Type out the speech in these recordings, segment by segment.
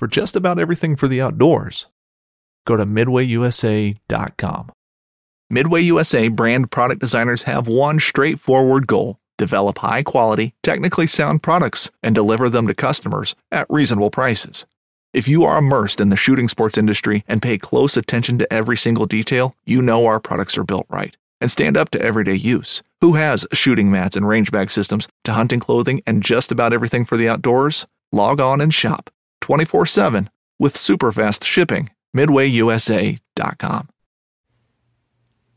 for just about everything for the outdoors. Go to midwayusa.com. Midway USA brand product designers have one straightforward goal develop high quality, technically sound products and deliver them to customers at reasonable prices. If you are immersed in the shooting sports industry and pay close attention to every single detail, you know our products are built right and stand up to everyday use. Who has shooting mats and range bag systems to hunting clothing and just about everything for the outdoors? Log on and shop 24 7 with super fast shipping. MidwayUSA.com.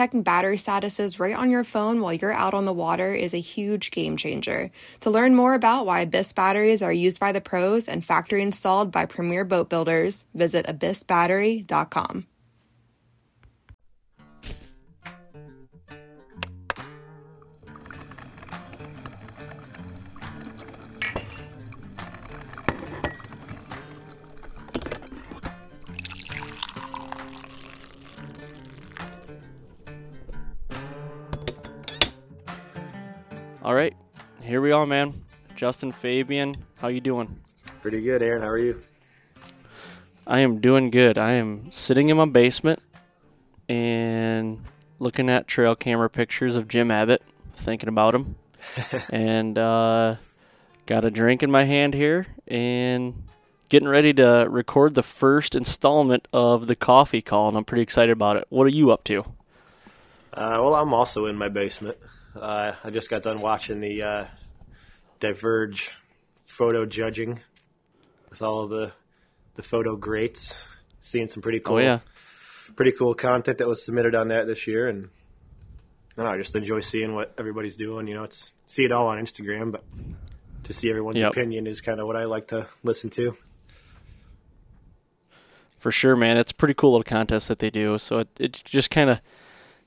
checking battery statuses right on your phone while you're out on the water is a huge game changer. To learn more about why Abyss batteries are used by the pros and factory installed by premier boat builders, visit abyssbattery.com. All right, here we are, man. Justin Fabian, how you doing? Pretty good, Aaron. How are you? I am doing good. I am sitting in my basement and looking at trail camera pictures of Jim Abbott, thinking about him, and uh, got a drink in my hand here and getting ready to record the first installment of the coffee call, and I'm pretty excited about it. What are you up to? Uh, well, I'm also in my basement. Uh, I just got done watching the uh, Diverge photo judging with all the the photo greats. Seeing some pretty cool, Oh yeah, pretty cool content that was submitted on that this year, and I, don't know, I just enjoy seeing what everybody's doing. You know, it's see it all on Instagram, but to see everyone's Yep. opinion is kind of what I like to listen to. for sure, man. It's a pretty cool little contest that they do. So it it just kind of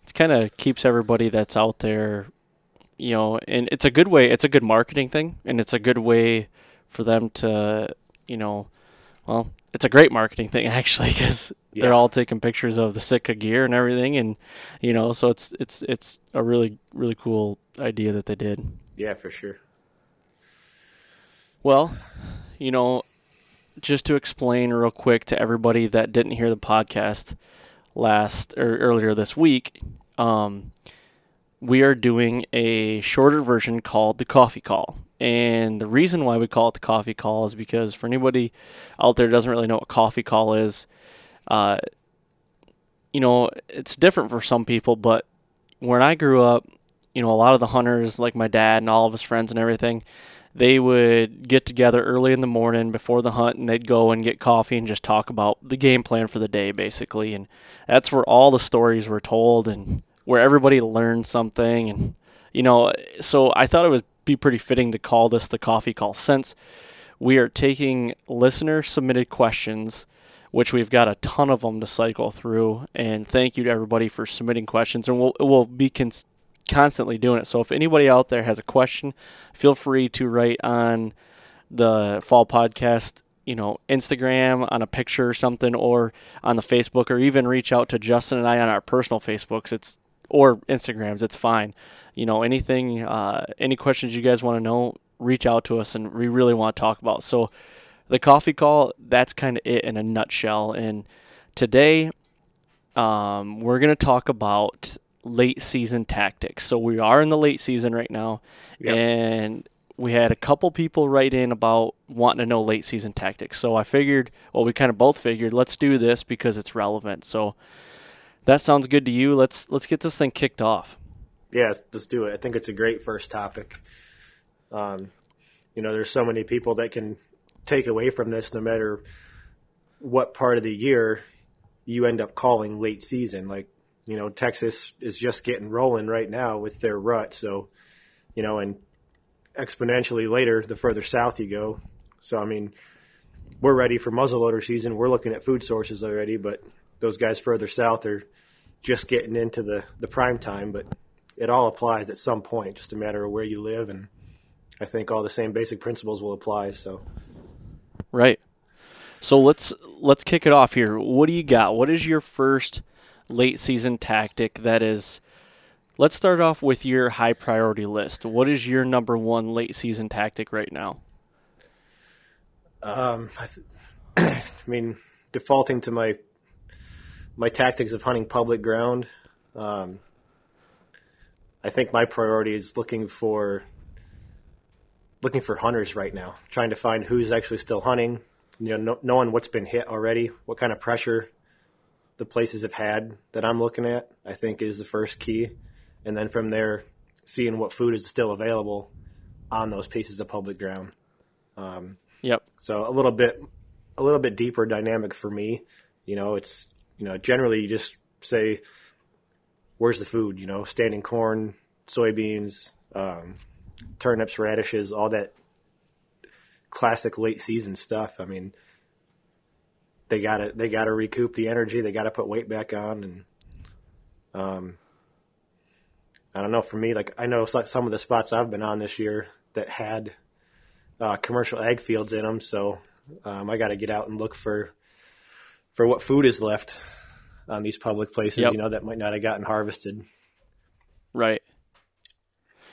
it kind of keeps everybody that's out there, you know, and it's a good way. It's a good marketing thing, and it's a good way for them to, you know, well, it's a great marketing thing actually because Yeah. they're all taking pictures of the Sitka gear and everything, and you know, so it's it's it's a really really cool idea that they did. Yeah, for sure. Well, you know, just to explain real quick to everybody that didn't hear the podcast last or earlier this week, um, we are doing a shorter version called the coffee call. And the reason why we call it the coffee call is because for anybody out there doesn't really know what coffee call is, uh, you know, it's different for some people, but when I grew up, you know, a lot of the hunters, like my dad and all of his friends and everything, they would get together early in the morning before the hunt and they'd go and get coffee and just talk about the game plan for the day basically. And that's where all the stories were told and where everybody learned something. And you know so I thought it would be pretty fitting to call this the coffee call since we are taking listener submitted questions which we've got a ton of them to cycle through. And thank you to everybody for submitting questions. And we'll we'll be cons- constantly doing it. So if anybody out there has a question feel free to write on the fall podcast you know instagram on a picture or something or on the facebook or even reach out to justin and i on our personal facebooks. It's or instagrams it's fine. You know anything uh, any questions you guys want to know reach out to us and we really want to talk about. So the coffee call that's kind of it in a nutshell. And today um, we're going to talk about late season tactics so we are in the late season right now Yep. and we had a couple people write in about wanting to know late season tactics. So I figured, well, we kind of both figured, let's do this because it's relevant. So that sounds good to you. Let's let's get this thing kicked off. Yeah, let's, let's do it. I think it's a great first topic. Um, you know, there's so many people that can take away from this, no matter what part of the year you end up calling late season. Like, you know, Texas is just getting rolling right now with their rut. So, you know, and exponentially later, the further south you go. So, I mean, we're ready for muzzleloader season. We're looking at food sources already, but those guys further south are just getting into the the prime time. But it all applies at some point, just a matter of where you live, and I think all the same basic principles will apply. So, right. So let's let's kick it off here. What do you got? What is your first late season tactic that is let's start off with your high priority list. What is your number one late season tactic right now? Um, I, th- I mean, defaulting to my my tactics of hunting public ground. Um, I think my priority is looking for looking for hunters right now, trying to find who's actually still hunting. You know, knowing what's been hit already, what kind of pressure the places have had that I'm looking at, I think is the first key. And then from there, seeing what food is still available on those pieces of public ground. Um, yep. So a little bit, a little bit deeper dynamic for me. You know, it's you know generally you just say, "Where's the food?" You know, standing corn, soybeans, um, turnips, radishes, all that classic late season stuff. I mean, they got to they got to recoup the energy. They got to put weight back on, and um, I don't know. For me, like I know some of the spots I've been on this year that had uh, commercial ag fields in them, so um, I got to get out and look for for what food is left on these public places. Yep. You know that might not have gotten harvested. Right.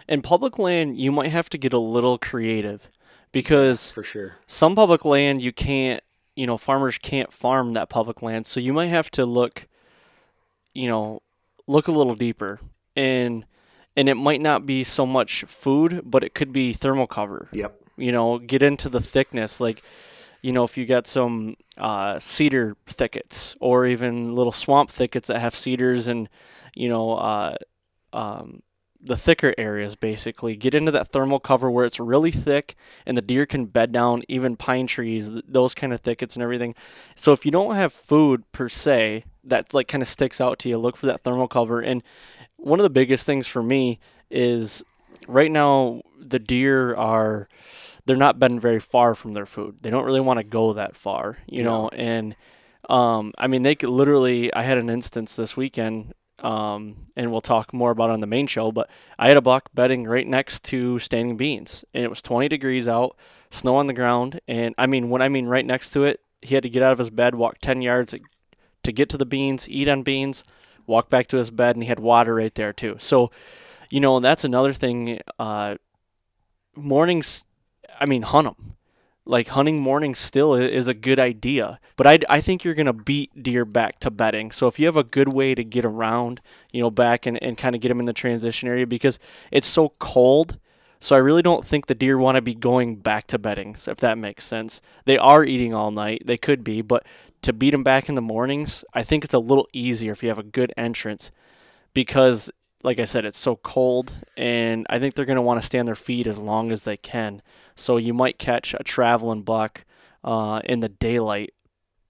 And public land, you might have to get a little creative because for sure some public land you can't you know, farmers can't farm that public land. So you might have to look, you know, look a little deeper. And and it might not be so much food, but it could be thermal cover. Yep. You know, get into the thickness. Like, you know, if you got some uh, cedar thickets or even little swamp thickets that have cedars and, you know, uh, um, the thicker areas basically. Get into that thermal cover where it's really thick and the deer can bed down even pine trees those kind of thickets and everything. So if you don't have food per se that like kind of sticks out to you look for that thermal cover. And one of the biggest things for me is right now the deer are they're not been very far from their food. They don't really want to go that far you know and um, I mean, they could literally. I had an instance this weekend um, and we'll talk more about on the main show. But I had a buck bedding right next to standing beans, and it was 20 degrees out, snow on the ground, and I mean when I mean right next to it, he had to get out of his bed, walk 10 yards to get to the beans, eat on beans, walk back to his bed, and he had water right there too. So, you know, that's another thing. Uh, mornings, I mean, hunt them like hunting morning still is a good idea. But I, I think you're going to beat deer back to bedding. So if you have a good way to get around, you know, back and, and kind of get them in the transition area because it's so cold. So I really don't think the deer want to be going back to bedding, if that makes sense. They are eating all night. They could be, but to beat them back in the mornings, I think it's a little easier if you have a good entrance because like I said, it's so cold, and I think they're going to want to stay on their feet as long as they can. So you might catch a traveling buck uh, in the daylight,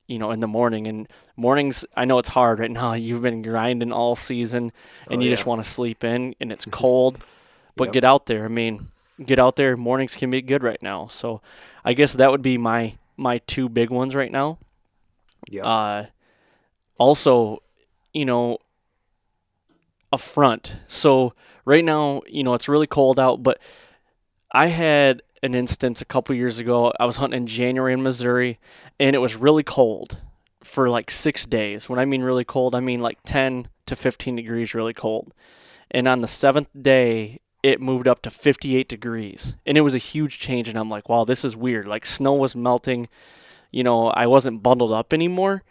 you know, in the morning. And mornings, I know it's hard right now. You've been grinding all season, and oh, you yeah. just want to sleep in, and it's cold. But yep. get out there. I mean, get out there. Mornings can be good right now. So I guess that would be my my two big ones right now. Yeah. Uh, also, you know, a front. So right now, you know, it's really cold out, but I had an instance a couple years ago. I was hunting in January in Missouri, and it was really cold for like six days. When I mean really cold, I mean like 10 to 15 degrees really cold. And on the seventh day, it moved up to 58 degrees. And it was a huge change. And I'm like, wow, this is weird. Like snow was melting. You know, I wasn't bundled up anymore.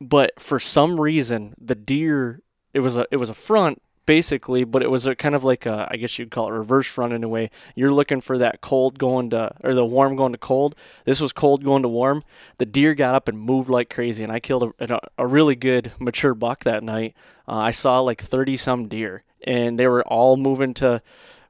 But for some reason, the deer, it was a, it was a front basically, but it was a kind of like a, I guess you'd call it reverse front in a way. You're looking for that cold going to, or the warm going to cold. This was cold going to warm. The deer got up and moved like crazy, and I killed a, a really good mature buck that night. Uh, I saw like 30 some deer, and they were all moving to,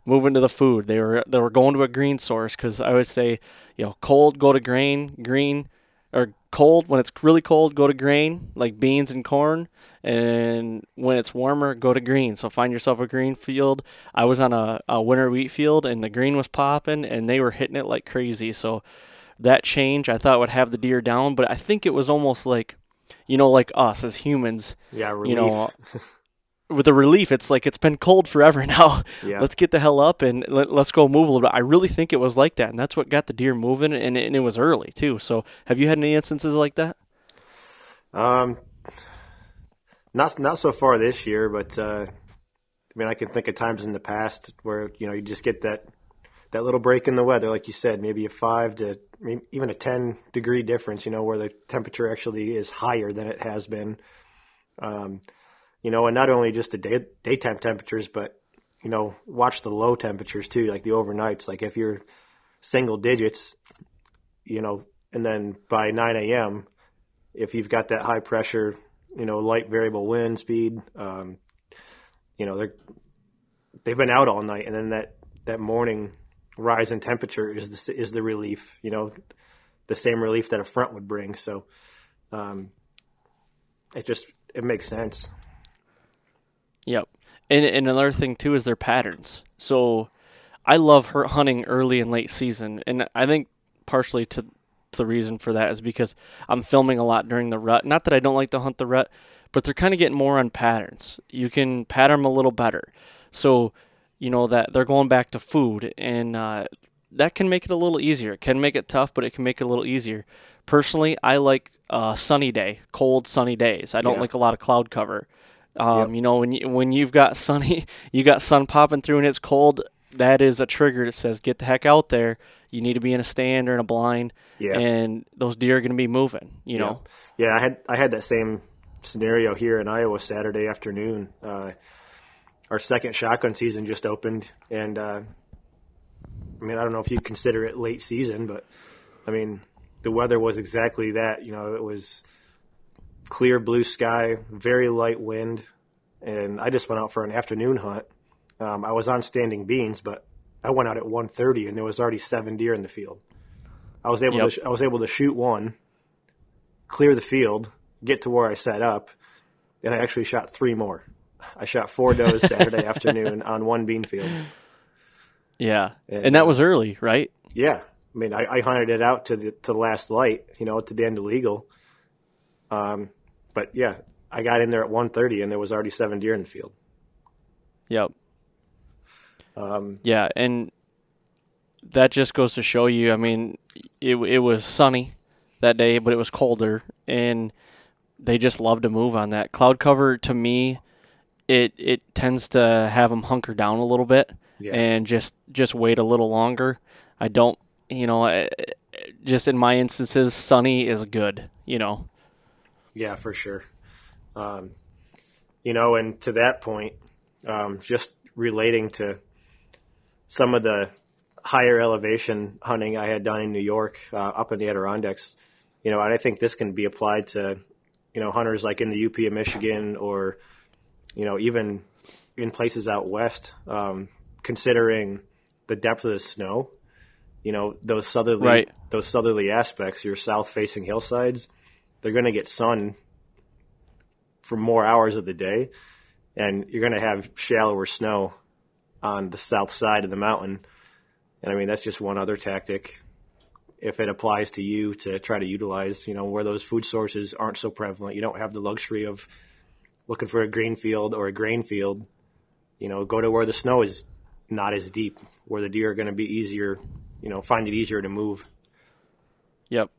moving to the food. They were they were going to a green source because I would say, you know, cold go to grain, green, or cold when it's really cold go to grain like beans and corn and when it's warmer, go to green. So find yourself a green field. I was on a, a winter wheat field, and the green was popping, and they were hitting it like crazy. So that change I thought would have the deer down, but I think it was almost like, you know, like us as humans, Yeah, relief. you know, with the relief, it's like it's been cold forever now. yeah. Let's get the hell up and let, us go move a little bit. I really think it was like that, and that's what got the deer moving, and, and it was early too. So, have you had any instances like that? Um, not not so far this year, but uh, I mean, I can think of times in the past where you know you just get that that little break in the weather, like you said, maybe a five to even a ten degree difference. You know, where the temperature actually is higher than it has been. Um, you know, and not only just the day, daytime temperatures, but you know, watch the low temperatures too, like the overnights. Like if you're single digits, you know, and then by 9 a.m., if you've got that high pressure, you know, light variable wind speed, um, you know, they're they've been out all night, and then that that morning rise in temperature is the is the relief, you know, the same relief that a front would bring. So, um, it just it makes sense. Yep. And, and another thing too is their patterns. So I love hunting early and late season, and I think partially to the reason for that is because I'm filming a lot during the rut. Not that I don't like to hunt the rut, but they're kind of getting more on patterns. You can pattern them a little better. So you know that they're going back to food, and uh, that can make it a little easier. It can make it tough, but it can make it a little easier. Personally, I like uh, sunny day, cold sunny days. I don't Yeah. like a lot of cloud cover. Um, Yep. You know, when you, when you've got sunny, you got sun popping through and it's cold. That is a trigger that says get the heck out there. You need to be in a stand or in a blind, Yeah. and those deer are going to be moving. You know, Yeah, I had I had that same scenario here in Iowa Saturday afternoon. Uh, our second shotgun season just opened, and uh, I mean I don't know if you consider it late season, but I mean the weather was exactly that. You know, it was clear blue sky, very light wind, and I just went out for an afternoon hunt. Um, I was on standing beans, but I went out at 1:30, and there was already seven deer in the field. I was able Yep. to I was able to shoot one, clear the field, get to where I set up, and I actually shot three more. I shot four does Saturday afternoon on one bean field. yeah, And, and that uh, was early, right? Yeah, I mean, I, I hunted it out to the to the last light, you know, to the end of legal. Um, but yeah, I got in there at 1:30, and there was already seven deer in the field. Yep. Um, Yeah, and that just goes to show you. I mean, it it was sunny that day, but it was colder, and they just love to move on that cloud cover. To me, it it tends to have them hunker down a little bit Yeah. and just just wait a little longer. I don't, you know, eh, just in my instances, sunny is good. You know, Yeah, for sure. Um, you know, and to that point, um, just relating to some of the higher elevation hunting I had done in New York, uh, up in the Adirondacks, you know, and I think this can be applied to, you know, hunters like in the UP of Michigan or, you know, even in places out west, um, considering the depth of the snow, you know, those southerly, Right. those southerly aspects, your south facing hillsides, they're going to get sun for more hours of the day, and you're going to have shallower snow on the south side of the mountain. And I mean, that's just one other tactic. If it applies to you to try to utilize, you know, where those food sources aren't so prevalent, you don't have the luxury of looking for a green field or a grain field. You know, go to where the snow is not as deep, where the deer are going to be easier. You know, find it easier to move. yep,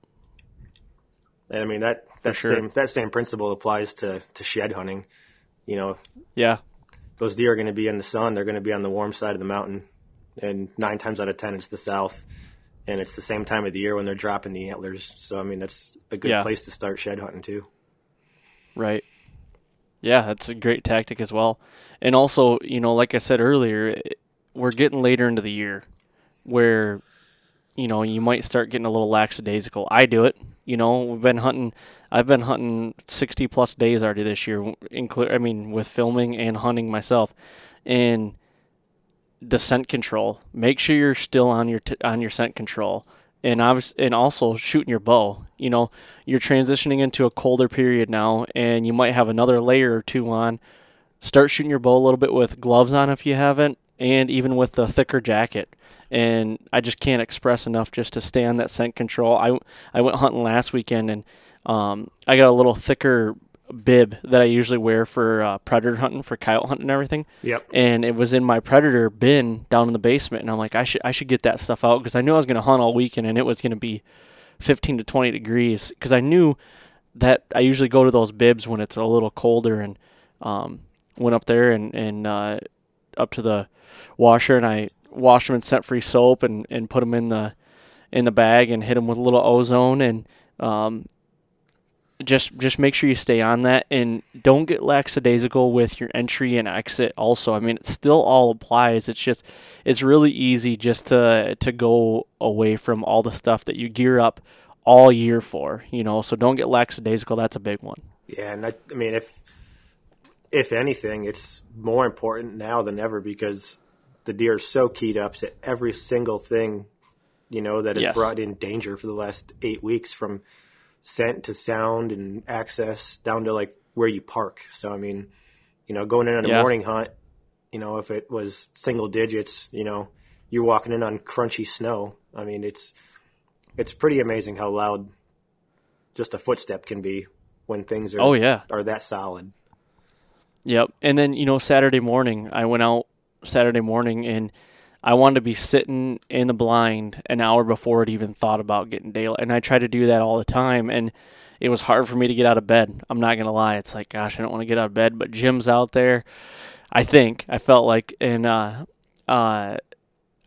And I mean that that sure. same that same principle applies to to shed hunting. You know, yeah, those deer are going to be in the sun. They're going to be on the warm side of the mountain, and nine times out of ten, it's the south, and it's the same time of the year when they're dropping the antlers. So I mean, that's a good Yeah. place to start shed hunting too. Right. Yeah, that's a great tactic as well. And also, you know, like I said earlier, eh, we're getting later into the year where, you know, you might start getting a little lackadaisical. I do it. You know, we've been hunting. I've been hunting sixty plus days already this year. Include, I mean, with filming and hunting myself, and the scent control. Make sure you're still on your t- on your scent control, and obvious, and also shooting your bow. You know, you're transitioning into a colder period now, and you might have another layer or two on. Start shooting your bow a little bit with gloves on if you haven't, and even with the thicker jacket. And I just can't express enough just to stay on that scent control. I, I went hunting last weekend and um, I got a little thicker bib that I usually wear for uh, predator hunting, for coyote hunting and everything. Yep. And it was in my predator bin down in the basement, and I'm like, I should I should get that stuff out because I knew I was going to hunt all weekend, and it was going to be 15 to 20 degrees because I knew that I usually go to those bibs when it's a little colder, and um, went up there and and uh, up to the washer, and I washed them in scent free soap and and put them in the in the bag and hit them with a little ozone and um, just just make sure you stay on that and don't get lackadaisical with your entry and exit also. I mean it still all applies. It's just it's really easy just to to go away from all the stuff that you gear up all year for you know so don't get lackadaisical. That's a big one. Yeah, and I, I mean, if if anything, it's more important now than ever because the deer are so keyed up to every single thing, you know, that has Yes. brought in danger for the last eight weeks, from scent to sound and access down to like where you park. So I mean, you know, going in on a Yeah. morning hunt, you know, if it was single digits, you know, you're walking in on crunchy snow. I mean, it's it's pretty amazing how loud just a footstep can be when things are oh yeah are that solid. Yep. And then, you know, Saturday morning, I went out Saturday morning and I wanted to be sitting in the blind an hour before it even thought about getting daylight. And I try to do that all the time. And it was hard for me to get out of bed. I'm not to lie. It's like, gosh, I don't want to get out of bed. But Jim's out there, I think. I felt like, and, uh, uh,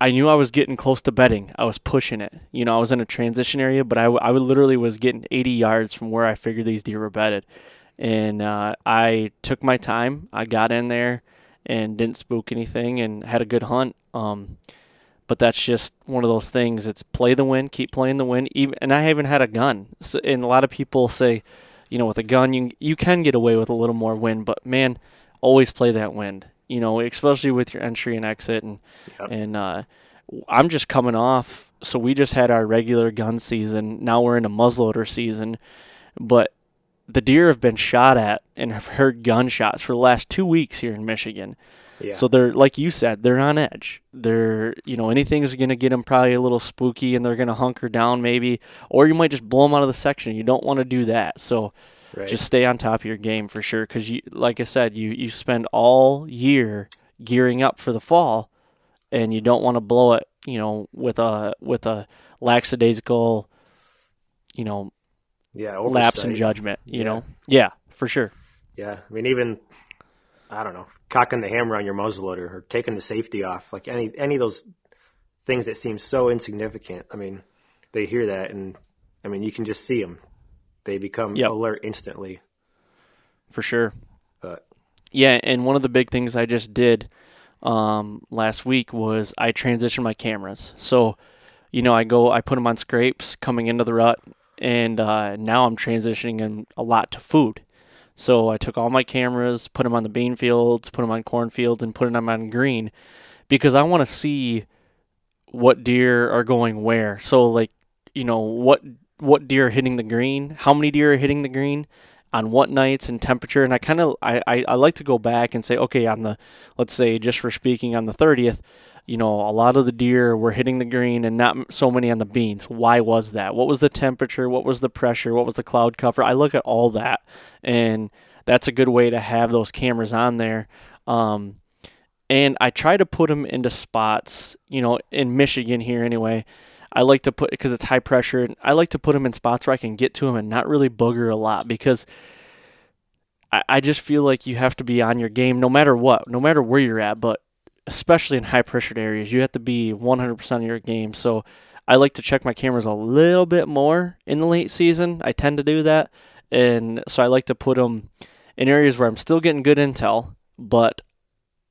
I knew I was getting close to bedding. I was pushing it. You know, I was in a transition area, but I literally was getting 80 yards from where I figured these deer were bedded and uh, I took my time. I got in there and didn't spook anything and had a good hunt. Um, but that's just one of those things. It's play the wind, keep playing the wind. Even and I haven't had a gun. So, and a lot of people say, you know, with a gun you you can get away with a little more wind, but man, always play that wind. You know, especially with your entry and exit and Yep. and uh, I'm just coming off. So we just had our regular gun season. Now we're in a muzzleloader season, but the deer have been shot at and have heard gunshots for the last two weeks here in Michigan. Yeah. So they're like you said, they're on edge. They're you know anything's gonna get them probably a little spooky, and they're gonna hunker down maybe, or you might just blow them out of the section. You don't want to do that. So right. just stay on top of your game for sure, because you like I said, you you spend all year gearing up for the fall, and you don't want to blow it. You know with a with a lackadaisical, you know yeah, lapse in judgment. You Yeah. know, yeah, for sure. Yeah, I mean, even I don't know, cocking the hammer on your muzzleloader or taking the safety off, like any any of those things that seem so insignificant. I mean, they hear that, and I mean, you can just see them. They become Yep. alert instantly. for sure. But Yeah, and one of the big things I just did um, last week was I transitioned my cameras. So, you know, I go, I put them on scrapes coming into the rut, and uh, now I'm transitioning them a lot to food. So I took all my cameras, put them on the bean fields, put them on cornfields, and put them on green, because I want to see what deer are going where. So like, you know, what what deer are hitting the green, how many deer are hitting the green, on what nights and temperature and i kind of I, I, I like to go back and say okay on the let's say just for speaking on the 30th you know a lot of the deer were hitting the green and not so many on the beans. Why was that? What was the temperature? What was the pressure? What was the cloud cover? I look at all that and that's a good way to have those cameras on there. Um, and i try to put them into spots you know in michigan here anyway. I like to put because it's high pressure. I like to put them in spots where I can get to them and not really booger a lot because I, I just feel like you have to be on your game no matter what, no matter where you're at, but especially in high pressured areas, you have to be 100% of your game. So I like to check my cameras a little bit more in the late season. I tend to do that. And so I like to put them in areas where I'm still getting good intel, but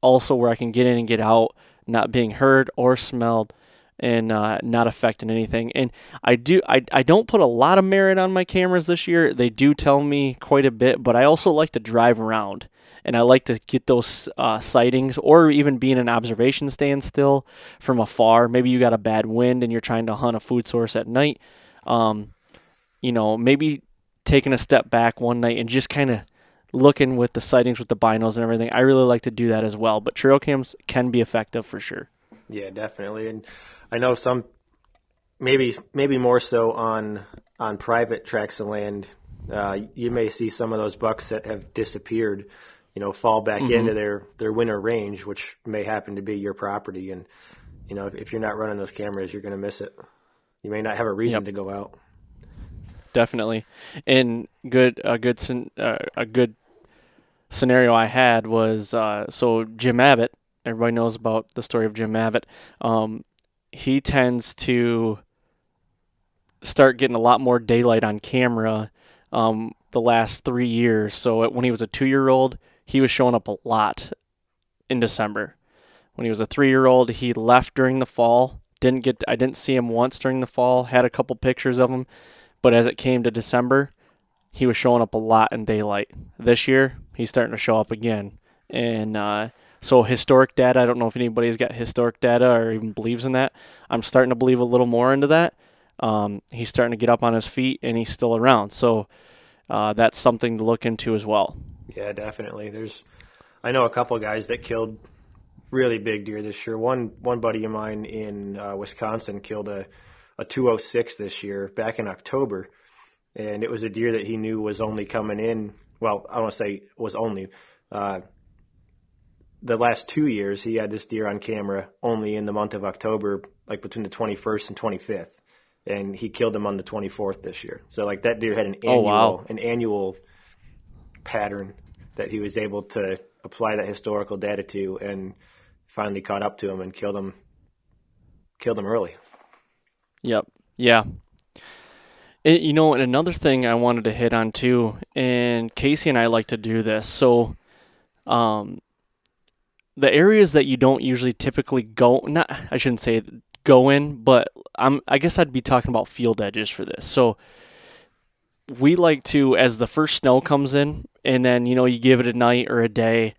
also where I can get in and get out, not being heard or smelled and uh, not affecting anything. And I do I, I don't put a lot of merit on my cameras this year. They do tell me quite a bit, but I also like to drive around and I like to get those uh, sightings or even be in an observation stand still from afar. Maybe you got a bad wind and you're trying to hunt a food source at night. Um, you know, maybe taking a step back one night and just kind of looking with the sightings with the binos and everything. I really like to do that as well. But trail cams can be effective for sure. Yeah, definitely. And I know some maybe maybe more so on on private tracts of land. Uh, you may see some of those bucks that have disappeared, you know, fall back mm-hmm. into their their winter range, which may happen to be your property. And you know, if, if you're not running those cameras, you're going to miss it. You may not have a reason yep. to go out. Definitely, and good a good uh, a good scenario I had was uh, so Jim Abbott. Everybody knows about the story of Jim Abbott. Um, he tends to start getting a lot more daylight on camera um, the last three years. So when he was a two year old, he was showing up a lot in December. When he was a three year old, he left during the fall. Didn't get I didn't see him once during the fall. Had a couple pictures of him, but as it came to December, he was showing up a lot in daylight. This year, he's starting to show up again, and uh, so historic data. I don't know if anybody's got historic data or even believes in that. I'm starting to believe a little more into that um, he's starting to get up on his feet and he's still around. So uh, that's something to look into as well. Yeah, definitely. There's, I know a couple guys that killed really big deer this year. One one buddy of mine in uh, Wisconsin killed a a 206 this year back in October, and it was a deer that he knew was only coming in. Well, I don't want to say was only. Uh, the last two years, he had this deer on camera only in the month of October, like between the 21st and 25th and he killed him on the 24th this year. So like that deer had an annual oh, wow. an annual pattern that he was able to apply that historical data to and finally caught up to him and killed him killed him early. Yep. Yeah. It, you know, and another thing I wanted to hit on too, and Casey and I like to do this. So, um, the areas that you don't usually typically go, not I shouldn't say go in, but I'm I guess I'd be talking about field edges for this. So we like to as the first snow comes in and then you know you give it a night or a day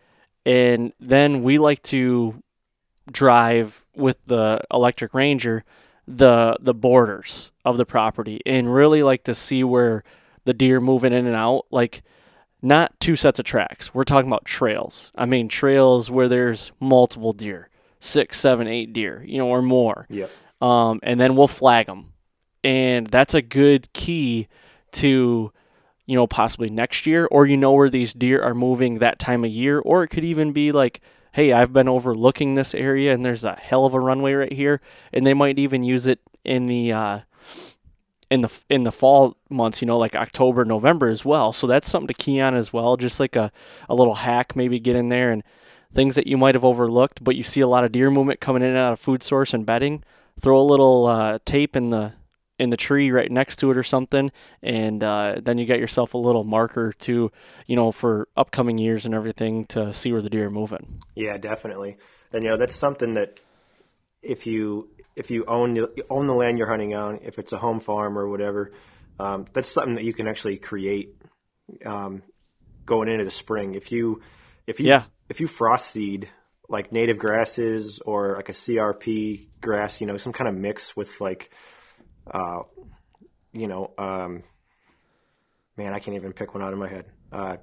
and then we like to drive with the electric ranger the the borders of the property and really like to see where the deer moving in and out like not two sets of tracks. We're talking about trails. I mean trails where there's multiple deer six, seven, eight deer, you know, or more. yeah Um, and then we'll flag them, and that's a good key to, you know, possibly next year, or you know where these deer are moving that time of year, or it could even be like, hey, I've been overlooking this area, and there's a hell of a runway right here, and they might even use it in the. Uh, in the in the fall months, you know, like October, November as well. So that's something to key on as well. Just like a, a little hack, maybe get in there and things that you might have overlooked, but you see a lot of deer movement coming in and out of food source and bedding, throw a little uh, tape in the in the tree right next to it or something, and uh, then you got yourself a little marker to, you know, for upcoming years and everything to see where the deer are moving. Yeah, definitely. And you know that's something that if you if you own you own the land you're hunting on, if it's a home farm or whatever, um, that's something that you can actually create um, going into the spring. If you if you yeah if you frost seed like native grasses or like a CRP grass, you know, some kind of mix with like, uh, you know, um, man, I can't even pick one out of my head. Uh,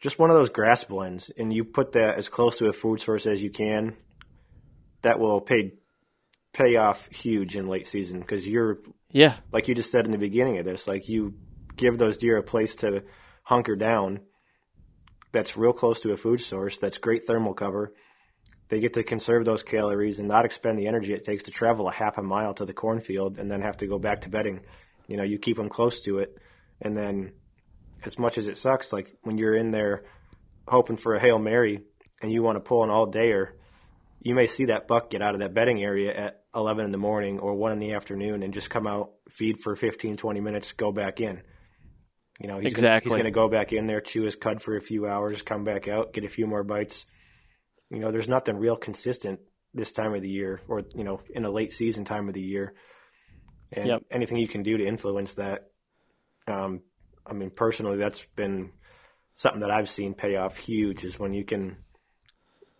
just one of those grass blends, and you put that as close to a food source as you can. That will pay pay off huge in late season because you're yeah, like you just said in the beginning of this, like you give those deer a place to hunker down that's real close to a food source, that's great thermal cover. They get to conserve those calories and not expend the energy it takes to travel a half a mile to the cornfield and then have to go back to bedding. You know, you keep them close to it, and then as much as it sucks, like when you're in there hoping for a hail mary and you want to pull an all dayer, you may see that buck get out of that bedding area at 11 in the morning or 1 in the afternoon and just come out, feed for 15, 20 minutes, go back in. You know, he's exactly. Gonna, he's going to go back in there, chew his cud for a few hours, come back out, get a few more bites. You know, there's nothing real consistent this time of the year, or you know, in a late season time of the year. And yep. anything you can do to influence that. Um, I mean, personally, that's been something that I've seen pay off huge. Is when you can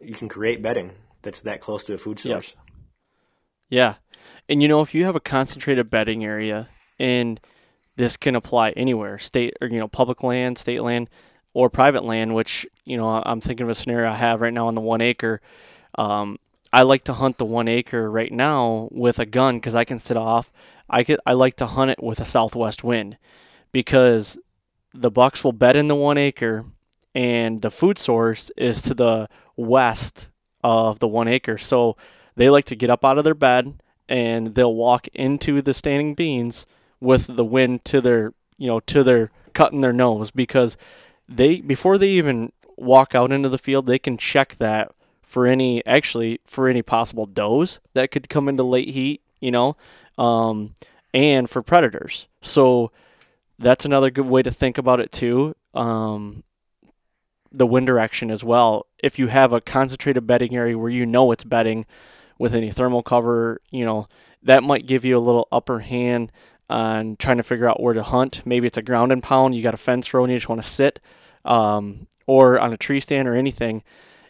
you can create bedding that's that close to a food source. Yep. Yeah, and you know, if you have a concentrated bedding area and this can apply anywhere, state or you know public land, state land, or private land, which you know I'm thinking of a scenario I have right now on the one acre. Um, I like to hunt the one acre right now with a gun because I can sit off. I could I like to hunt it with a southwest wind because the bucks will bed in the one acre and the food source is to the west of the one acre. So they like to get up out of their bed and they'll walk into the standing beans with the wind to their you know to their cutting their nose because they before they even walk out into the field they can check that for any actually for any possible does that could come into late heat you know um, and for predators. So that's another good way to think about it too um, the wind direction as well. If you have a concentrated bedding area where you know it's bedding with any thermal cover you know that might give you a little upper hand on trying to figure out where to hunt. Maybe it's a ground and pound, you got a fence row and you just want to sit, um, or on a tree stand or anything.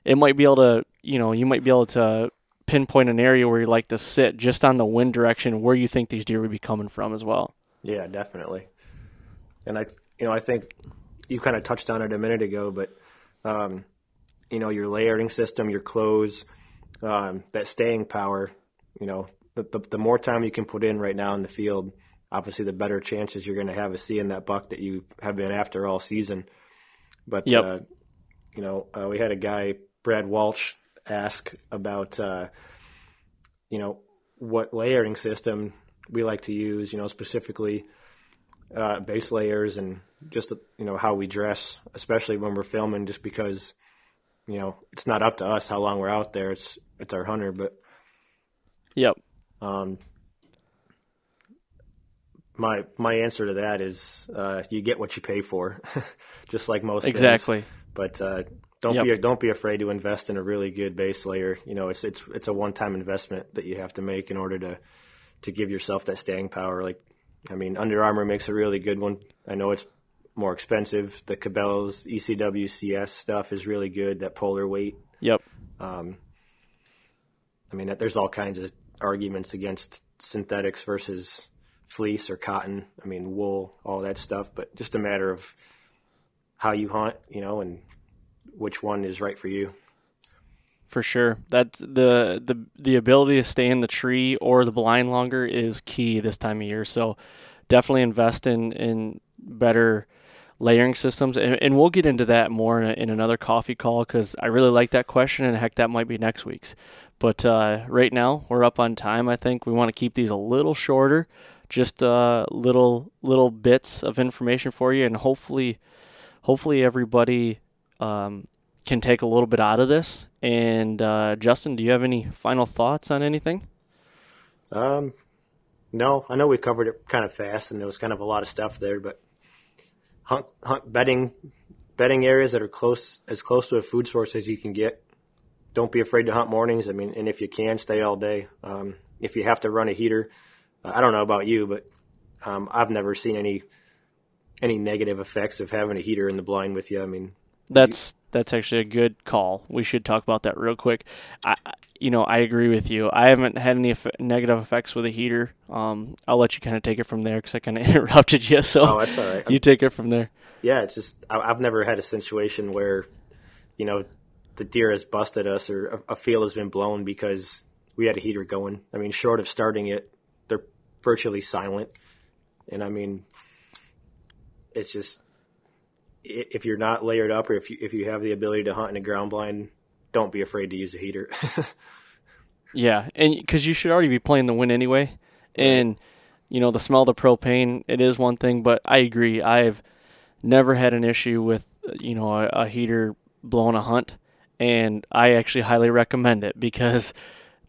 It might be able to, you know, you might be able to pinpoint an area where you like to sit just on the wind direction where you think these deer would be coming from as well. Yeah, definitely. And I, you know, I think you kind of touched on it a minute ago, but um, you know, your layering system, your clothes, um, that staying power, you know, the, the, the more time you can put in right now in the field, obviously the better chances you're going to have of seeing that buck that you have been after all season. But Yep. uh, you know, uh, we had a guy, Brad Walsh, ask about uh, you know what layering system we like to use. You know, specifically uh, base layers and just you know how we dress, especially when we're filming, just because you know it's not up to us how long we're out there. It's it's our hunter, but Yep. um, my my answer to that is uh, you get what you pay for, just like most things. Exactly. But uh, don't Yep. be don't be afraid to invest in a really good base layer. You know, it's it's it's a one time investment that you have to make in order to to give yourself that staying power. Like, I mean, Under Armour makes a really good one. I know it's more expensive. The Cabela's E ECW CS stuff is really good. That polar weight. Yep. Um, I mean, there's all kinds of arguments against synthetics versus fleece or cotton. I mean, wool, all that stuff. But just a matter of how you hunt, you know, and which one is right for you. For sure. That's the the the ability to stay in the tree or the blind longer is key this time of year. So definitely invest in in better layering systems and, and we'll get into that more in, a, in another coffee call because I really like that question and heck that might be next week's. But uh, right now we're up on time. I think we want to keep these a little shorter, just uh, little little bits of information for you, and hopefully, hopefully everybody um, can take a little bit out of this. And uh, Justin, do you have any final thoughts on anything? Um, no, I know we covered it kind of fast, and there was kind of a lot of stuff there. But hunt, hunt bedding, bedding areas that are close, as close to a food source as you can get. Don't be afraid to hunt mornings. I mean, and if you can, stay all day. Um, if you have to run a heater, I don't know about you, but um, I've never seen any any negative effects of having a heater in the blind with you. I mean, That's that's actually a good call. We should talk about that real quick. I, you know, I agree with you. I haven't had any eff- negative effects with a heater. Um, I'll let you kind of take it from there because I kind of interrupted you. So oh, that's all right. you take it from there. Yeah, it's just I, I've never had a situation where, you know, the deer has busted us or a, a field has been blown because we had a heater going. I mean, short of starting it, virtually silent, and I mean, it's just if you're not layered up or if you if you have the ability to hunt in a ground blind, don't be afraid to use a heater. Yeah, and because you should already be playing the win anyway, and you know the smell of the propane it is one thing, but I agree. I've never had an issue with you know a, a heater blowing a hunt, and I actually highly recommend it because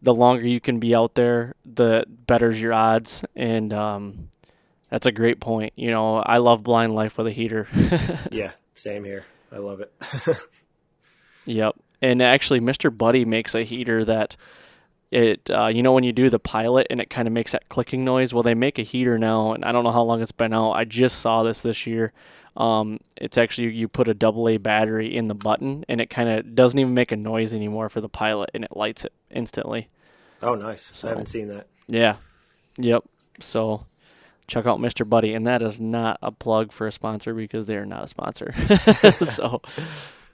the longer you can be out there, the better's your odds, and um, that's a great point. You know, I love blind life with a heater. yeah, same here. I love it. Yep. And actually, Mr. Buddy makes a heater that it, uh, you know, when you do the pilot and it kind of makes that clicking noise. Well, they make a heater now, and I don't know how long it's been out. I just saw this this year. Um, it's actually you put a double A battery in the button, and it kind of doesn't even make a noise anymore for the pilot, and it lights it instantly. Oh, nice. So- I haven't seen that. Yeah. Yep. So check out Mr. Buddy. And that is not a plug for a sponsor because they are not a sponsor. so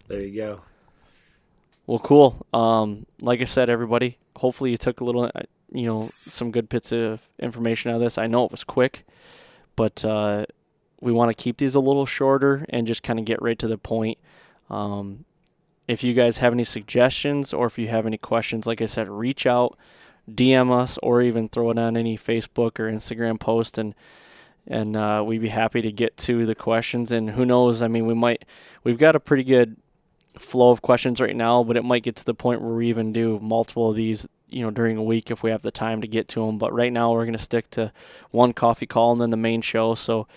there you go. Well, cool. Um, like I said, everybody, hopefully you took a little, uh, you know, some good bits of information out of this. I know it was quick, but uh, we want to keep these a little shorter and just kind of get right to the point. Um, if you guys have any suggestions or if you have any questions, like I said, reach out, DM us, or even throw it on any Facebook or Instagram post, and and uh, we'd be happy to get to the questions. And who knows? I mean, we might we've got a pretty good flow of questions right now, but it might get to the point where we even do multiple of these, you know, during a week if we have the time to get to them. But right now, we're going to stick to one coffee call and then the main show. So,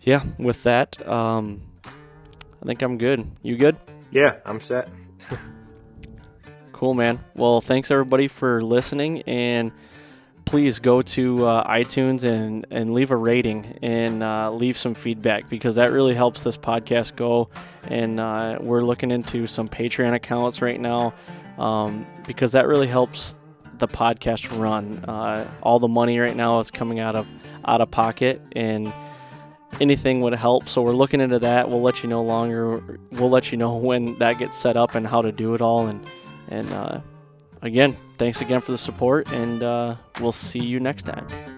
yeah, with that, um, I think I'm good. You good? Yeah, I'm set. cool, man. Well, thanks everybody for listening and please go to uh, iTunes and, and leave a rating and uh, leave some feedback because that really helps this podcast go. And uh, we're looking into some Patreon accounts right now um, because that really helps the podcast run. Uh, all the money right now is coming out of out of pocket and anything would help. So we're looking into that. We'll let you know longer. We'll let you know when that gets set up and how to do it all. And and uh, again, thanks again for the support, and uh, we'll see you next time.